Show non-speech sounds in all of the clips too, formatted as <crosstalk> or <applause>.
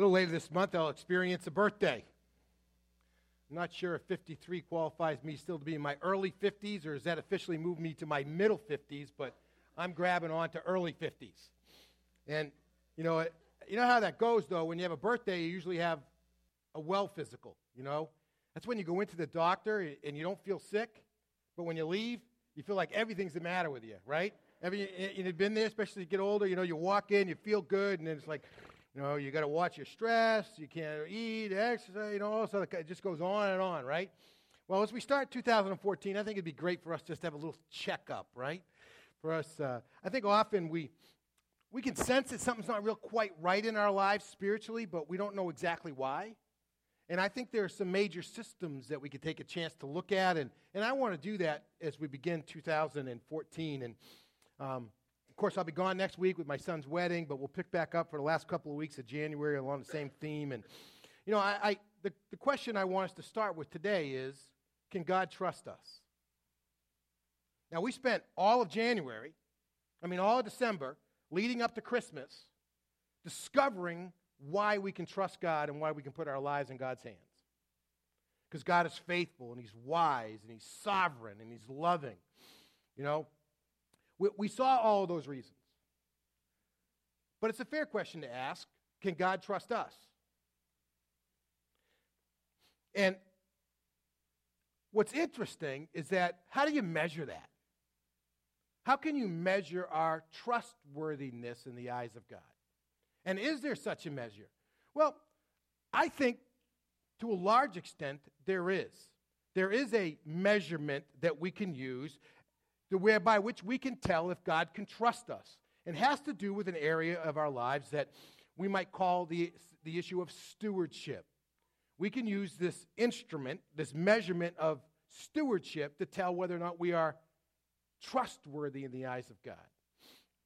little later this month, I'll experience a birthday. I'm not sure if 53 qualifies me still to be in my early 50s, or has that officially moved me to my middle 50s, but I'm grabbing on to early 50s. And, you know, you know how that goes, though. When you have a birthday, you usually have a well physical, you know? That's when you go into the doctor and you don't feel sick, but when you leave, you feel like everything's the matter with you, right? Every, you've been there, especially as you get older, you know, you walk in, you feel good, and then it's like, you know, you got to watch your stress, you can't eat, exercise, you know, all so it just goes on and on, right? Well, as we start 2014, I think it'd be great for us just to have a little checkup, right? For us, uh, I think often we we can sense that something's not real quite right in our lives spiritually, but we don't know exactly why. And I think there are some major systems that we could take a chance to look at, and, and I want to do that as we begin 2014. And um, course, I'll be gone next week with my son's wedding, but we'll pick back up for the last couple of weeks of January along the same theme. And, you know, I, I the, the question I want us to start with today is can God trust us? Now, we spent all of January, I mean, all of December, leading up to Christmas, discovering why we can trust God and why we can put our lives in God's hands. Because God is faithful and He's wise and He's sovereign and He's loving. You know, we, we saw all of those reasons. But it's a fair question to ask can God trust us? And what's interesting is that how do you measure that? How can you measure our trustworthiness in the eyes of God? And is there such a measure? Well, I think to a large extent there is. There is a measurement that we can use the way by which we can tell if God can trust us. It has to do with an area of our lives that we might call the, the issue of stewardship. We can use this instrument, this measurement of stewardship, to tell whether or not we are trustworthy in the eyes of God.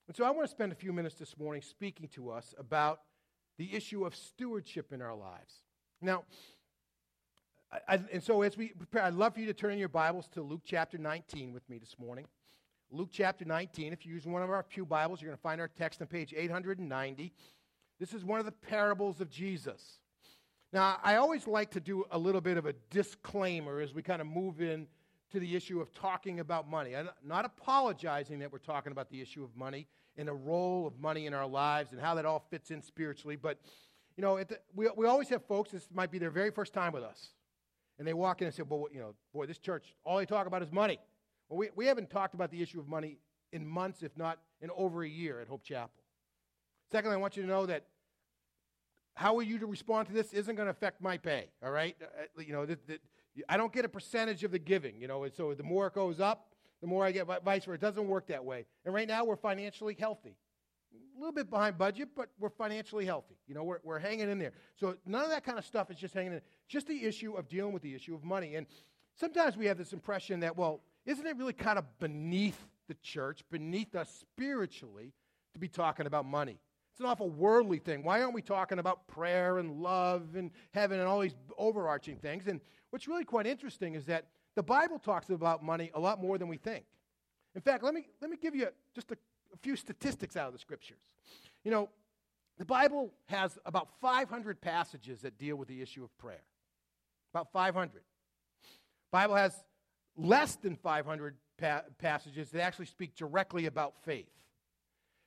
And so I want to spend a few minutes this morning speaking to us about the issue of stewardship in our lives. Now, I, and so as we prepare, I'd love for you to turn in your Bibles to Luke chapter 19 with me this morning. Luke chapter 19. If you use one of our Pew Bibles, you're going to find our text on page 890. This is one of the parables of Jesus. Now, I always like to do a little bit of a disclaimer as we kind of move in to the issue of talking about money. I'm not apologizing that we're talking about the issue of money and the role of money in our lives and how that all fits in spiritually. But, you know, the, we, we always have folks, this might be their very first time with us. And they walk in and say, well, you know, boy, this church, all they talk about is money. Well, we, we haven't talked about the issue of money in months, if not in over a year at Hope Chapel. Secondly, I want you to know that how are you to respond to this isn't going to affect my pay, all right? Uh, you know, I don't get a percentage of the giving, you know, and so the more it goes up, the more I get, vice versa. It doesn't work that way. And right now, we're financially healthy a little bit behind budget, but we're financially healthy. You know, we're, we're hanging in there. So none of that kind of stuff is just hanging in. Just the issue of dealing with the issue of money. And sometimes we have this impression that, well, isn't it really kind of beneath the church, beneath us spiritually, to be talking about money? It's an awful worldly thing. Why aren't we talking about prayer and love and heaven and all these overarching things? And what's really quite interesting is that the Bible talks about money a lot more than we think. In fact, let me, let me give you just a a few statistics out of the scriptures. You know, the Bible has about 500 passages that deal with the issue of prayer. About 500. Bible has less than 500 pa- passages that actually speak directly about faith.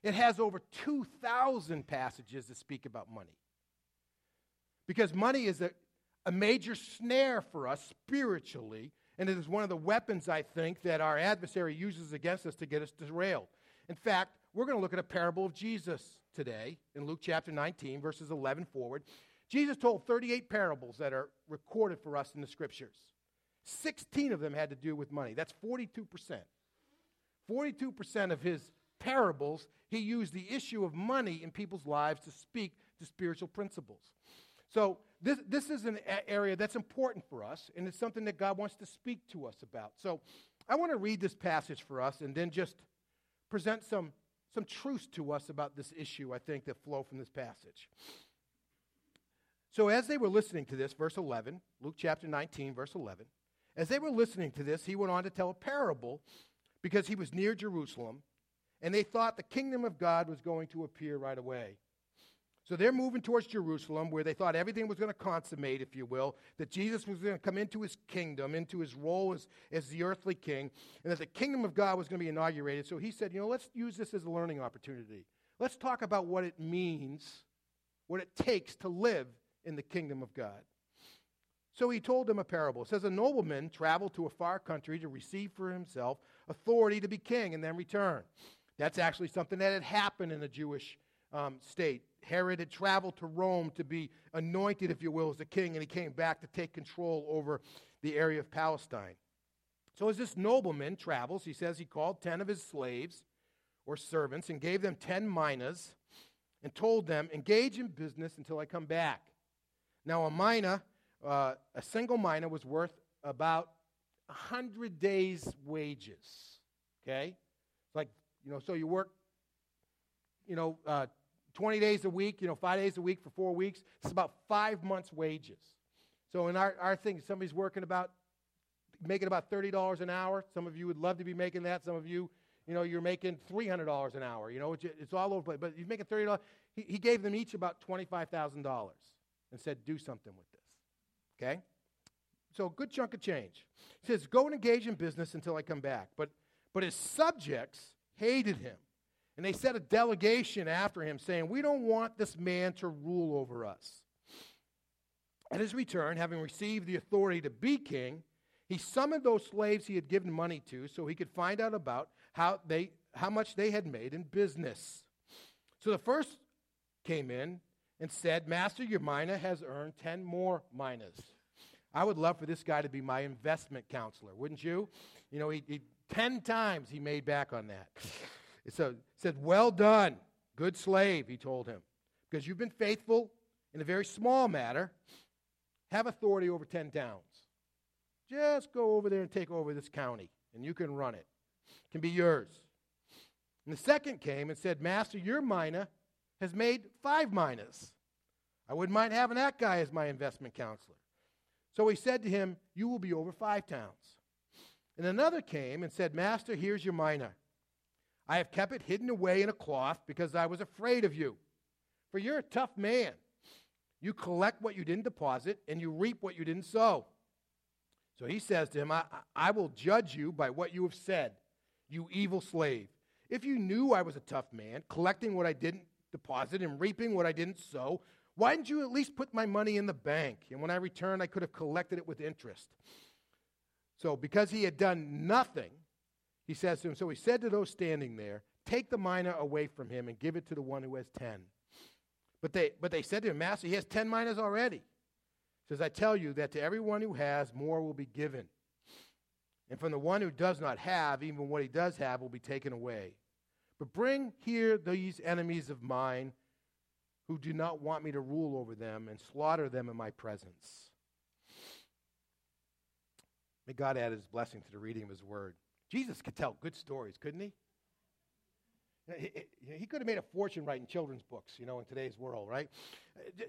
It has over 2,000 passages that speak about money. Because money is a, a major snare for us spiritually, and it is one of the weapons, I think, that our adversary uses against us to get us derailed. In fact, we're going to look at a parable of Jesus today in Luke chapter 19, verses 11 forward. Jesus told 38 parables that are recorded for us in the scriptures. 16 of them had to do with money. That's 42%. 42% of his parables, he used the issue of money in people's lives to speak to spiritual principles. So, this, this is an area that's important for us, and it's something that God wants to speak to us about. So, I want to read this passage for us and then just present some, some truths to us about this issue, I think, that flow from this passage. So, as they were listening to this, verse 11, Luke chapter 19, verse 11, as they were listening to this, he went on to tell a parable because he was near Jerusalem, and they thought the kingdom of God was going to appear right away. So they're moving towards Jerusalem where they thought everything was going to consummate, if you will, that Jesus was going to come into his kingdom, into his role as, as the earthly king, and that the kingdom of God was going to be inaugurated. So he said, you know, let's use this as a learning opportunity. Let's talk about what it means, what it takes to live in the kingdom of God. So he told them a parable. It says, A nobleman traveled to a far country to receive for himself authority to be king and then return. That's actually something that had happened in the Jewish um, state. Herod had traveled to Rome to be anointed, if you will, as a king, and he came back to take control over the area of Palestine. So, as this nobleman travels, he says he called 10 of his slaves or servants and gave them 10 minas and told them, Engage in business until I come back. Now, a mina uh, a single mina was worth about 100 days' wages. Okay? Like, you know, so you work, you know, uh, 20 days a week, you know, five days a week for four weeks. It's about five months' wages. So in our, our thing, somebody's working about, making about $30 an hour. Some of you would love to be making that. Some of you, you know, you're making $300 an hour. You know, it's, it's all over. But you're making $30. He, he gave them each about $25,000 and said, do something with this. Okay? So a good chunk of change. He says, Go and engage in business until I come back. But, but his subjects hated him. And they sent a delegation after him saying, We don't want this man to rule over us. At his return, having received the authority to be king, he summoned those slaves he had given money to so he could find out about how, they, how much they had made in business. So the first came in and said, Master, your mina has earned 10 more minas. I would love for this guy to be my investment counselor, wouldn't you? You know, he, he 10 times he made back on that. So said, Well done, good slave, he told him, because you've been faithful in a very small matter. Have authority over 10 towns. Just go over there and take over this county, and you can run it. It can be yours. And the second came and said, Master, your mina has made five minas. I wouldn't mind having that guy as my investment counselor. So he said to him, You will be over five towns. And another came and said, Master, here's your mina. I have kept it hidden away in a cloth because I was afraid of you. For you're a tough man. You collect what you didn't deposit, and you reap what you didn't sow. So he says to him, I, I will judge you by what you have said, you evil slave. If you knew I was a tough man, collecting what I didn't deposit and reaping what I didn't sow. Why didn't you at least put my money in the bank? And when I returned, I could have collected it with interest. So, because he had done nothing, he says to him, So he said to those standing there, Take the mina away from him and give it to the one who has ten. But they, but they said to him, Master, he has ten minas already. He says, I tell you that to everyone who has, more will be given. And from the one who does not have, even what he does have will be taken away. But bring here these enemies of mine who do not want me to rule over them and slaughter them in my presence. May God add his blessing to the reading of his word. Jesus could tell good stories, couldn't he? He could have made a fortune writing children's books, you know, in today's world, right?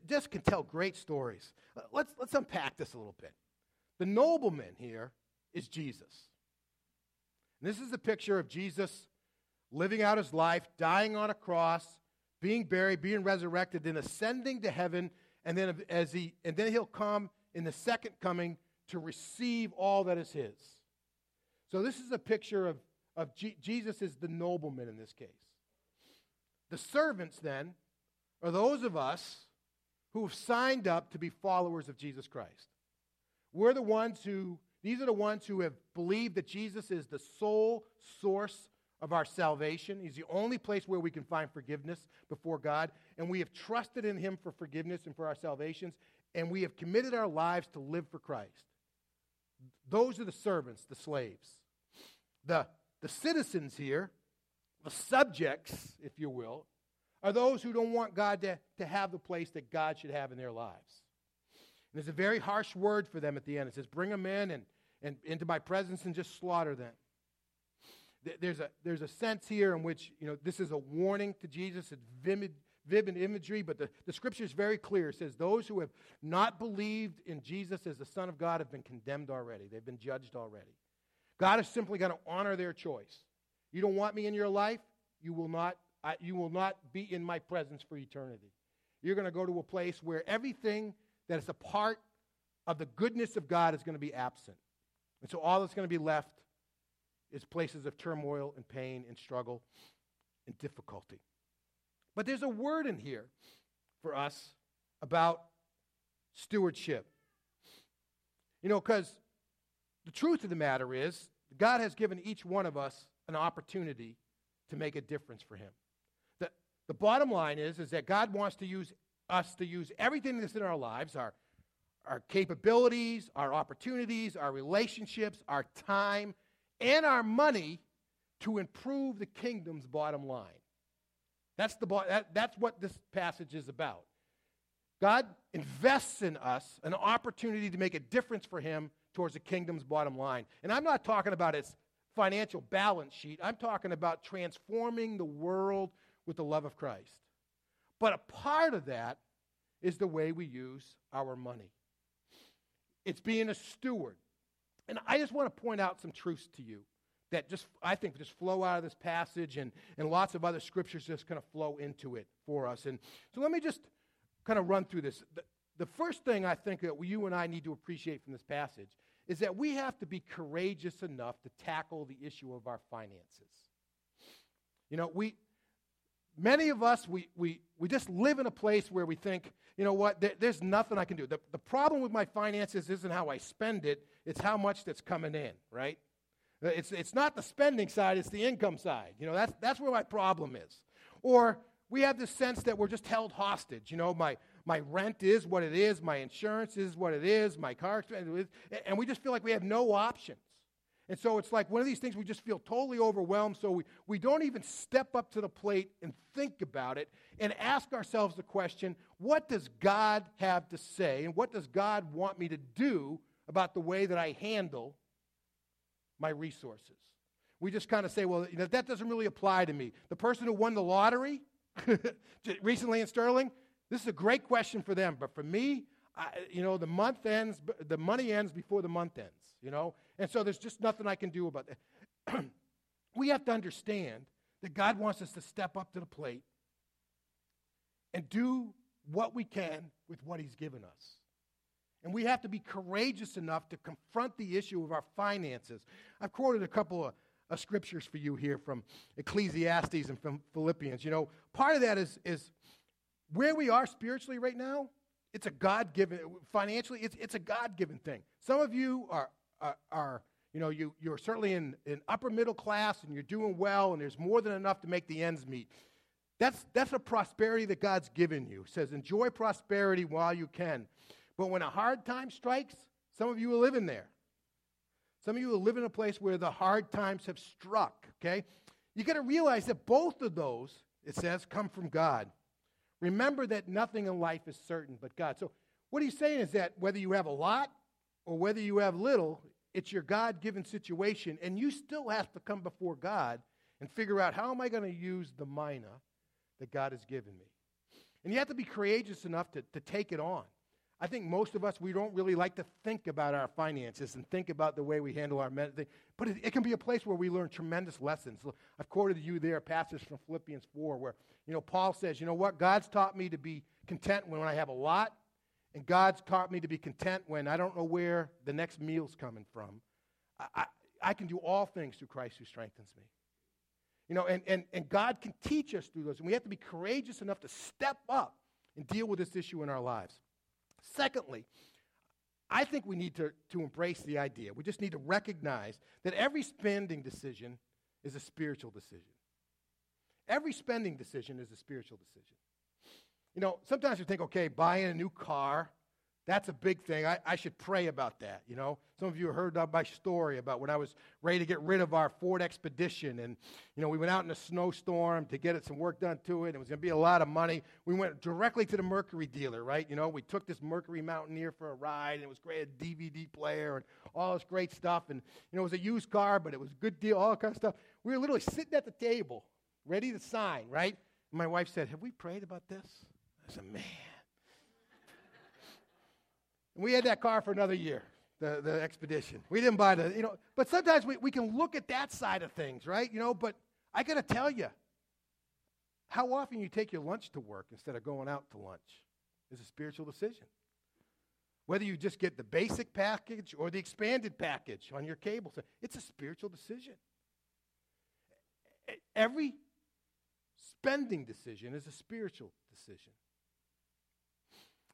Just can tell great stories. Uh, let's, let's unpack this a little bit. The nobleman here is Jesus. This is a picture of Jesus living out his life, dying on a cross, being buried, being resurrected, then ascending to heaven, and then as he and then he'll come in the second coming to receive all that is his. So this is a picture of, of G- Jesus is the nobleman in this case. The servants then are those of us who have signed up to be followers of Jesus Christ. We're the ones who, these are the ones who have believed that Jesus is the sole source of our salvation. He's the only place where we can find forgiveness before God. And we have trusted in Him for forgiveness and for our salvations. And we have committed our lives to live for Christ. Those are the servants, the slaves. The, the citizens here, the subjects, if you will, are those who don't want God to, to have the place that God should have in their lives. And there's a very harsh word for them at the end. It says, Bring them in and, and into my presence and just slaughter them there's a, there's a sense here in which, you know, this is a warning to Jesus. It's vivid, vivid imagery, but the, the scripture is very clear. It says, Those who have not believed in Jesus as the Son of God have been condemned already, they've been judged already. God is simply going to honor their choice. You don't want me in your life, you will not, I, you will not be in my presence for eternity. You're going to go to a place where everything that is a part of the goodness of God is going to be absent. And so all that's going to be left is places of turmoil and pain and struggle and difficulty. But there's a word in here for us about stewardship. You know, because the truth of the matter is, God has given each one of us an opportunity to make a difference for Him. The, the bottom line is, is that God wants to use us to use everything that's in our lives, our, our capabilities, our opportunities, our relationships, our time, and our money to improve the kingdom's bottom line. That's, the, that, that's what this passage is about. God invests in us an opportunity to make a difference for Him towards the kingdom's bottom line. And I'm not talking about its financial balance sheet, I'm talking about transforming the world with the love of Christ. But a part of that is the way we use our money. It's being a steward. And I just want to point out some truths to you that just, I think, just flow out of this passage, and, and lots of other scriptures just kind of flow into it for us. And so let me just kind of run through this. The, the first thing I think that you and I need to appreciate from this passage is that we have to be courageous enough to tackle the issue of our finances. You know, we, many of us, we, we, we just live in a place where we think, you know what, there, there's nothing I can do. The, the problem with my finances isn't how I spend it, it's how much that's coming in, right? It's, it's not the spending side, it's the income side. You know, that's, that's where my problem is. Or we have this sense that we're just held hostage. You know, my, my rent is what it is, my insurance is what it is, my car expense and we just feel like we have no options. And so it's like one of these things we just feel totally overwhelmed, so we, we don't even step up to the plate and think about it and ask ourselves the question what does God have to say, and what does God want me to do about the way that I handle my resources. We just kind of say, well, you know, that doesn't really apply to me. The person who won the lottery <laughs> recently in Sterling, this is a great question for them. But for me, I, you know, the month ends, the money ends before the month ends, you know? And so there's just nothing I can do about that. <clears throat> we have to understand that God wants us to step up to the plate and do what we can with what He's given us. And we have to be courageous enough to confront the issue of our finances. I've quoted a couple of, of scriptures for you here from Ecclesiastes and from Philippians. You know, part of that is, is where we are spiritually right now, it's a God given, financially, it's, it's a God given thing. Some of you are, are, are you know, you, you're certainly in, in upper middle class and you're doing well and there's more than enough to make the ends meet. That's, that's a prosperity that God's given you. It says, enjoy prosperity while you can. But when a hard time strikes, some of you are living there. Some of you will live in a place where the hard times have struck, okay? You got to realize that both of those, it says, come from God. Remember that nothing in life is certain but God. So, what he's saying is that whether you have a lot or whether you have little, it's your God given situation, and you still have to come before God and figure out how am I going to use the mina that God has given me. And you have to be courageous enough to, to take it on. I think most of us, we don't really like to think about our finances and think about the way we handle our men. But it, it, can be a place where we learn tremendous lessons. I've quoted you there a passage from Philippians 4 where, you know, Paul says, you know what? God's taught me to be content when I have a lot, and God's taught me to be content when I don't know where the next meal's coming from. I, I, I can do all things through Christ who strengthens me. You know, and, and, and God can teach us through those. And we have to be courageous enough to step up and deal with this issue in our lives. Secondly, I think we need to, to embrace the idea. We just need to recognize that every spending decision is a spiritual decision. Every spending decision is a spiritual decision. You know, sometimes you think, okay, buying a new car, that's a big thing. I, I should pray about that, you know. Some of you heard my story about when I was ready to get rid of our Ford Expedition. And, you know, we went out in a snowstorm to get it some work done to it. It was going to be a lot of money. We went directly to the Mercury dealer, right? You know, we took this Mercury Mountaineer for a ride. And it was great, a DVD player and all this great stuff. And, you know, it was a used car, but it was a good deal, all kind of stuff. We were literally sitting at the table, ready to sign, right? And my wife said, Have we prayed about this? I said, Man. And we had that car for another year, the, the expedition. We didn't buy the, you know, but sometimes we, we can look at that side of things, right? You know, but I got to tell you, How often you take your lunch to work instead of going out to lunch is a spiritual decision. Whether you just get the basic package or the expanded package on your cable, it's a spiritual decision. Every spending decision is a spiritual decision.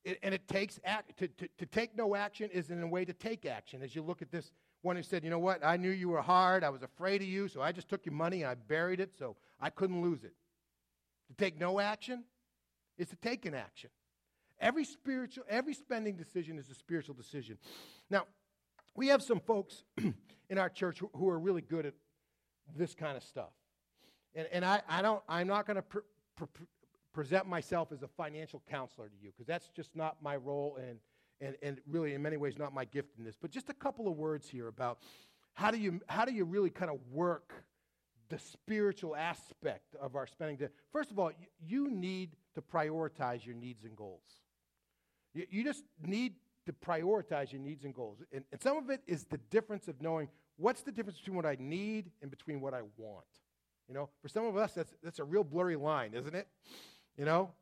It, and it takes act, to, to, to take no action is in a way to take action. As you look at this one who said, You know what? I knew you were hard. I was afraid of you, so I just took your money and I buried it so I couldn't lose it. To take no action is to take an action. Every spiritual, every spending decision is a spiritual decision. Now, we have some folks <clears throat> in our church who, who are really good at this kind of stuff. And, and I, I don't, I'm not going to pr- pr- present myself as a financial counselor to you because that's just not my role and, and, and really in many ways not my gift in this. But just a couple of words here about how do you, how do you really kind of work the spiritual aspect of our spending. First of all, you need to prioritize your needs and goals. You, you just need to prioritize your needs and goals. And, and some of it is the difference of knowing what's the difference between what I need and between what I want. You know, for some of us, that's, that's a real blurry line, isn't it? You know,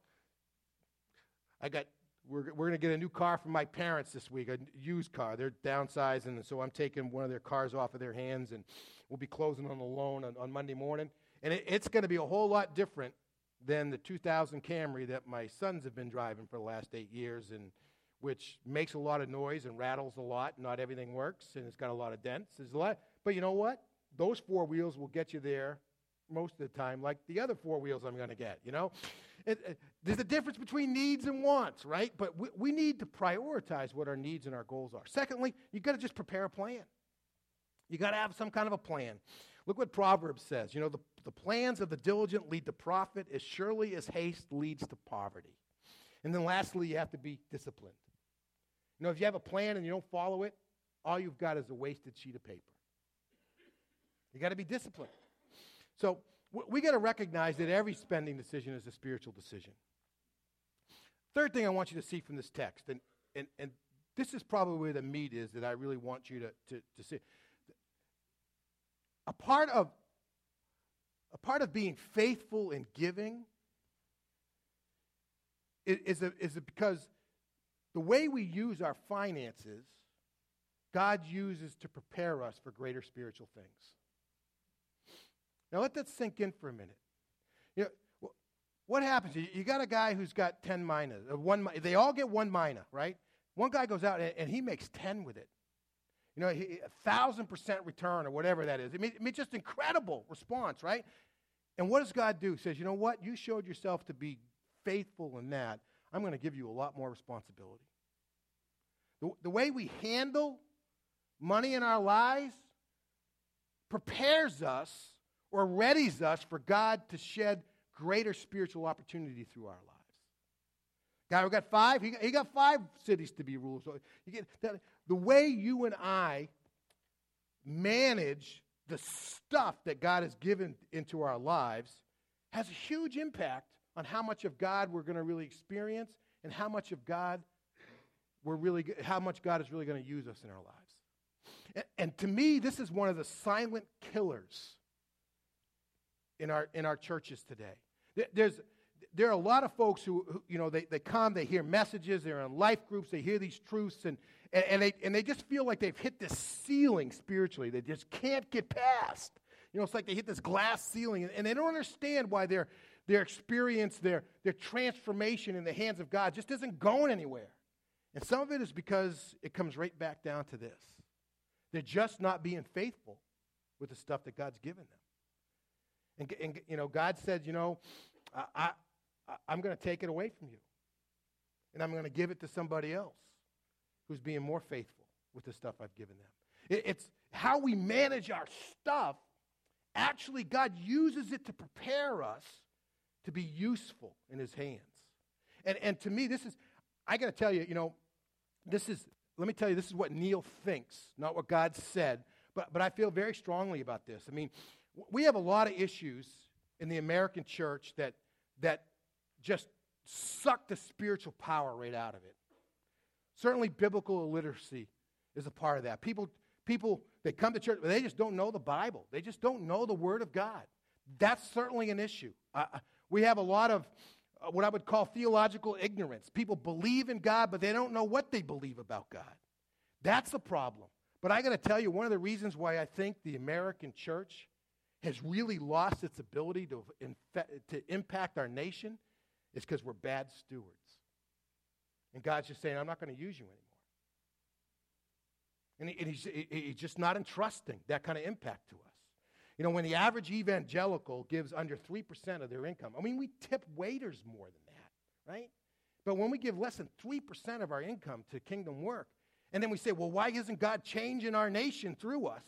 I got, we're, we're going to get a new car from my parents this week, a used car. They're downsizing, and so I'm taking one of their cars off of their hands, and we'll be closing on the loan on, on Monday morning. And it, it's going to be a whole lot different than the 2000 Camry that my sons have been driving for the last eight years, and which makes a lot of noise and rattles a lot. Not everything works, and it's got a lot of dents. There's a lot, but you know what? Those four wheels will get you there most of the time, like the other four wheels I'm going to get. You know, it, it, uh, there's a difference between needs and wants, right? But we, we need to prioritize what our needs and our goals are. Secondly, you've got to just prepare a plan. You've got to have some kind of a plan. Look what Proverbs says. You know, the, the plans of the diligent lead to profit as surely as haste leads to poverty. And then lastly, you have to be disciplined. You know, if you have a plan and you don't follow it, all you've got is a wasted sheet of paper. You got to be disciplined. So we got to recognize that every spending decision is a spiritual decision. Third thing I want you to see from this text, and, and, and this is probably where the meat is that I really want you to, to, to see. A part of a part of being faithful in giving is, is a because the way we use our finances, God uses to prepare us for greater spiritual things. Now let that sink in for a minute. You know, what happens? You got a guy who's got 10 mina. Uh, one, they all get one mina, right? One guy goes out and, he makes 10 with it. You know, a thousand percent return or whatever that is. I mean, I mean, just incredible response, right? And what does God do? He says, you know what? You showed yourself to be faithful in that. I'm going to give you a lot more responsibility. The, the way we handle money in our lives prepares us or readies us for God to shed greater spiritual opportunity through our lives. God, we got five, he got, he got five cities to be ruled. So you get that, the way you and I manage the stuff that God has given into our lives has a huge impact on how much of God we're going to really experience and how much of God we're really how much God is really going to use us in our lives. And, and to me, this is one of the silent killers in our, in our churches today. There's, there are a lot of folks who, who, you know, they, they come, they hear messages, they're in life groups, they hear these truths, and, and, and, they, and they just feel like they've hit this ceiling spiritually. They just can't get past. You know, it's like they hit this glass ceiling, and, and they don't understand why their, their experience, their, their transformation in the hands of God just isn't going anywhere. And some of it is because it comes right back down to this. They're just not being faithful with the stuff that God's given them. And, and you know, God said, you know, I, I, I'm going to take it away from you. And I'm going to give it to somebody else who's being more faithful with the stuff I've given them. It, it's how we manage our stuff. Actually, God uses it to prepare us to be useful in his hands. And, and to me, this is, I got to tell you, you know, this is, let me tell you, this is what Neil thinks, not what God said. But, but I feel very strongly about this. I mean, we have a lot of issues in the American church that, that just suck the spiritual power right out of it. Certainly, biblical illiteracy is a part of that. People, people they come to church, but they just don't know the Bible. They just don't know the Word of God. That's certainly an issue. Uh, We have a lot of uh, what I would call theological ignorance. People believe in God, but they don't know what they believe about God. That's the problem. But I got to tell you, one of the reasons why I think the American church has really lost its ability to, to impact our nation is because we're bad stewards. And God's just saying, I'm not going to use you anymore. And, he, and he's, he, he's just not entrusting that kind of impact to us. You know, when the average evangelical gives under 3% of their income, I mean, we tip waiters more than that, right? But when we give less than 3% of our income to kingdom work, and then we say, well, why isn't God changing our nation through us?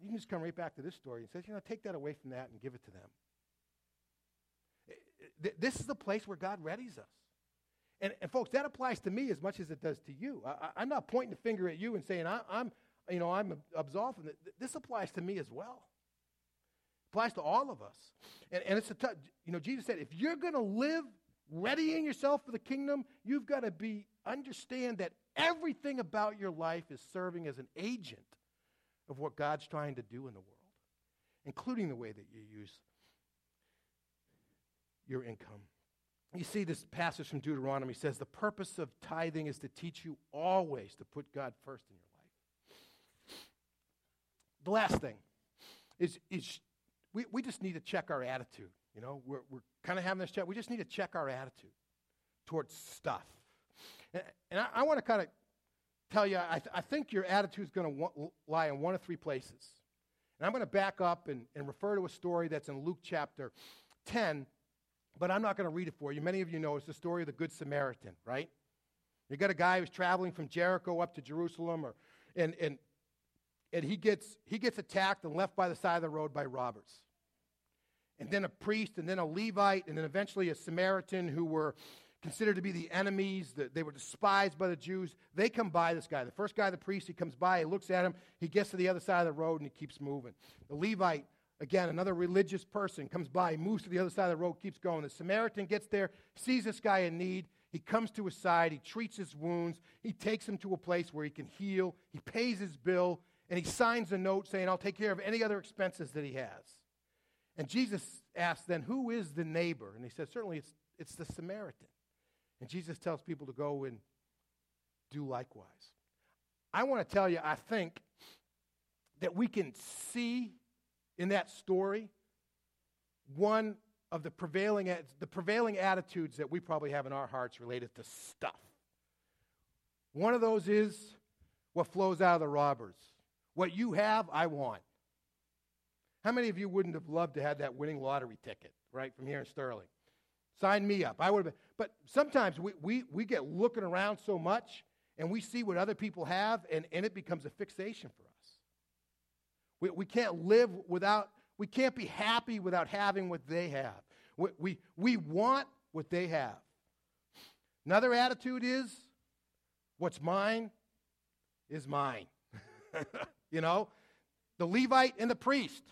You can just come right back to this story and say, you know, take that away from that and give it to them. This is the place where God readies us. And, and folks, that applies to me as much as it does to you. I, am not pointing the finger at you and saying, I, am you know, I'm absolving. This applies to me as well. It applies to all of us. And, and it's a tough, you know, Jesus said, if you're going to live readying yourself for the kingdom, you've got to be, understand that everything about your life is serving as an agent of what God's trying to do in the world, including the way that you use your income. You see, this passage from Deuteronomy says the purpose of tithing is to teach you always to put God first in your life. The last thing is, is we, we just need to check our attitude. You know, we're, we're kind of having this chat. We just need to check our attitude towards stuff. And, and I, I want to kind of tell you, I, th- I think your attitude is going to lie in one of three places. And I'm going to back up and, and refer to a story that's in Luke chapter 10 but I'm not going to read it for you. Many of you know it's the story of the Good Samaritan, right? You got a guy who's traveling from Jericho up to Jerusalem, or, and, and, and he, gets, he gets attacked and left by the side of the road by robbers. And then a priest, and then a Levite, and then eventually a Samaritan who were considered to be the enemies, that they were despised by the Jews. They come by this guy. The first guy, the priest, he comes by, he looks at him, he gets to the other side of the road, and he keeps moving. The Levite Again, another religious person comes by, moves to the other side of the road, keeps going. The Samaritan gets there, sees this guy in need. He comes to his side, he treats his wounds, he takes him to a place where he can heal, he pays his bill, and he signs a note saying, I'll take care of any other expenses that he has. And Jesus asks then, Who is the neighbor? And he says, Certainly it's, it's the Samaritan. And Jesus tells people to go and do likewise. I want to tell you, I think that we can see in that story one of the prevailing, the prevailing attitudes that we probably have in our hearts related to stuff. One of those is what flows out of the robbers. What you have, I want. How many of you wouldn't have loved to have that winning lottery ticket, right, from here in Sterling? Sign me up. I would have. But sometimes we, we, we get looking around so much and we see what other people have, and, and it becomes a fixation for us. We, we can't live without, we can't be happy without having what they have. We, we, we want what they have. Another attitude is what's mine is mine. <laughs> you know, the Levite and the priest,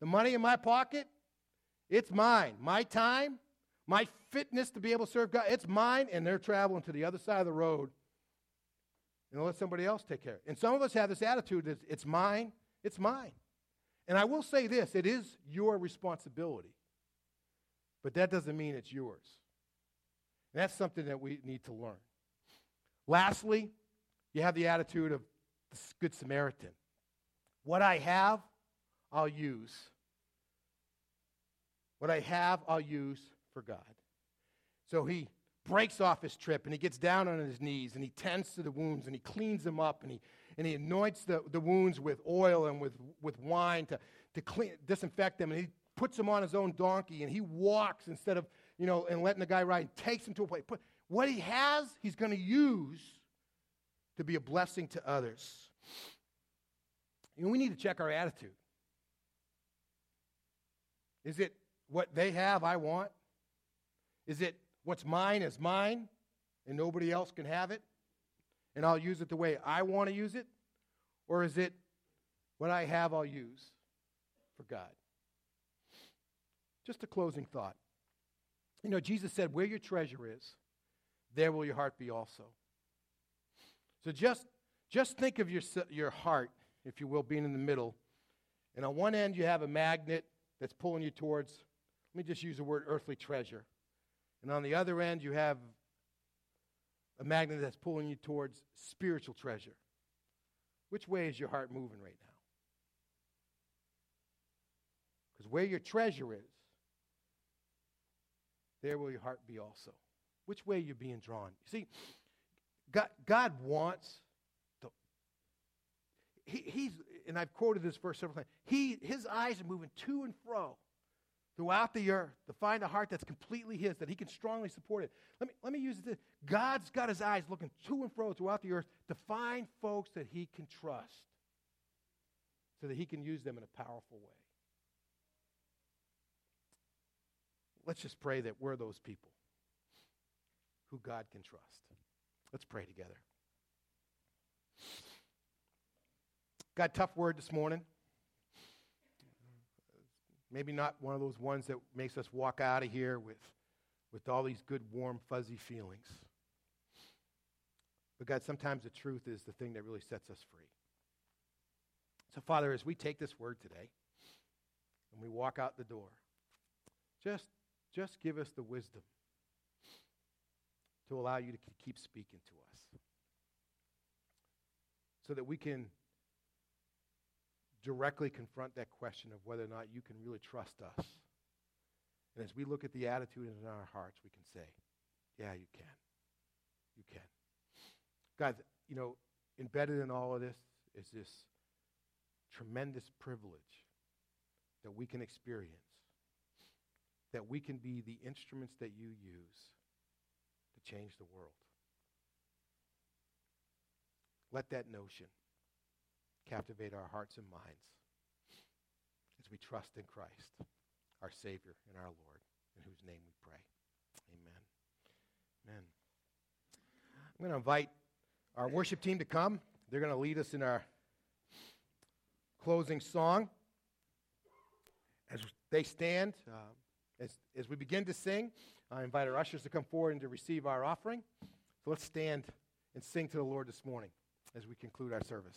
the money in my pocket, it's mine. My time, my fitness to be able to serve God, it's mine, and they're traveling to the other side of the road and let somebody else take care. And some of us have this attitude that it's mine, it's mine. And I will say this it is your responsibility, but that doesn't mean it's yours. And that's something that we need to learn. Lastly, you have the attitude of the Good Samaritan. What I have, I'll use. What I have, I'll use for God. So he breaks off his trip and he gets down on his knees and he tends to the wounds and he cleans them up and he and he anoints the, the wounds with oil and with, with wine to, to clean, disinfect them. And he puts them on his own donkey and he walks instead of, you know, and letting the guy ride and takes him to a place. But what he has, he's going to use to be a blessing to others. You know, we need to check our attitude. Is it what they have, I want? Is it what's mine is mine and nobody else can have it? and I'll use it the way I want to use it? Or is it what I have, I'll use for God? Just a closing thought. You know, Jesus said, Where your treasure is, there will your heart be also. So just, just think of your, your heart, if you will, being in the middle. And on one end, you have a magnet that's pulling you towards Let me just use the word earthly treasure. And on the other end, you have a magnet that's pulling you towards spiritual treasure. Which way is your heart moving right now? Because where your treasure is, there will your heart be also. Which way you're being drawn. You see, God, God wants to. He, he's, and I've quoted this verse several times. He, his eyes are moving to and fro throughout the earth to find a heart that's completely his, that he can strongly support it. Let me, let me use it. God's got his eyes looking to and fro throughout the earth to find folks that he can trust so that he can use them in a powerful way. Let's just pray that we're those people who God can trust. Let's pray together. Got tough word this morning. Maybe not one of those ones that makes us walk out of here with, with all these good, warm, fuzzy feelings. But God, sometimes the truth is the thing that really sets us free. So, Father, as we take this word today and we walk out the door, just, just give us the wisdom to allow you to keep speaking to us so that we can directly confront that question of whether or not you can really trust us. And as we look at the attitude in our hearts, we can say, yeah, you can. You can. Guys, you know, embedded in all of this is this tremendous privilege that we can experience, that we can be the instruments that you use to change the world. Let that notion captivate our hearts and minds as we trust in Christ, our Savior and our Lord, in whose name we pray. Amen. Amen. I'm going to invite our worship team to come. They're going to lead us in our closing song. As they stand, uh, as, as we begin to sing, I invite our ushers to come forward and to receive our offering. So let's stand and sing to the Lord this morning as we conclude our service.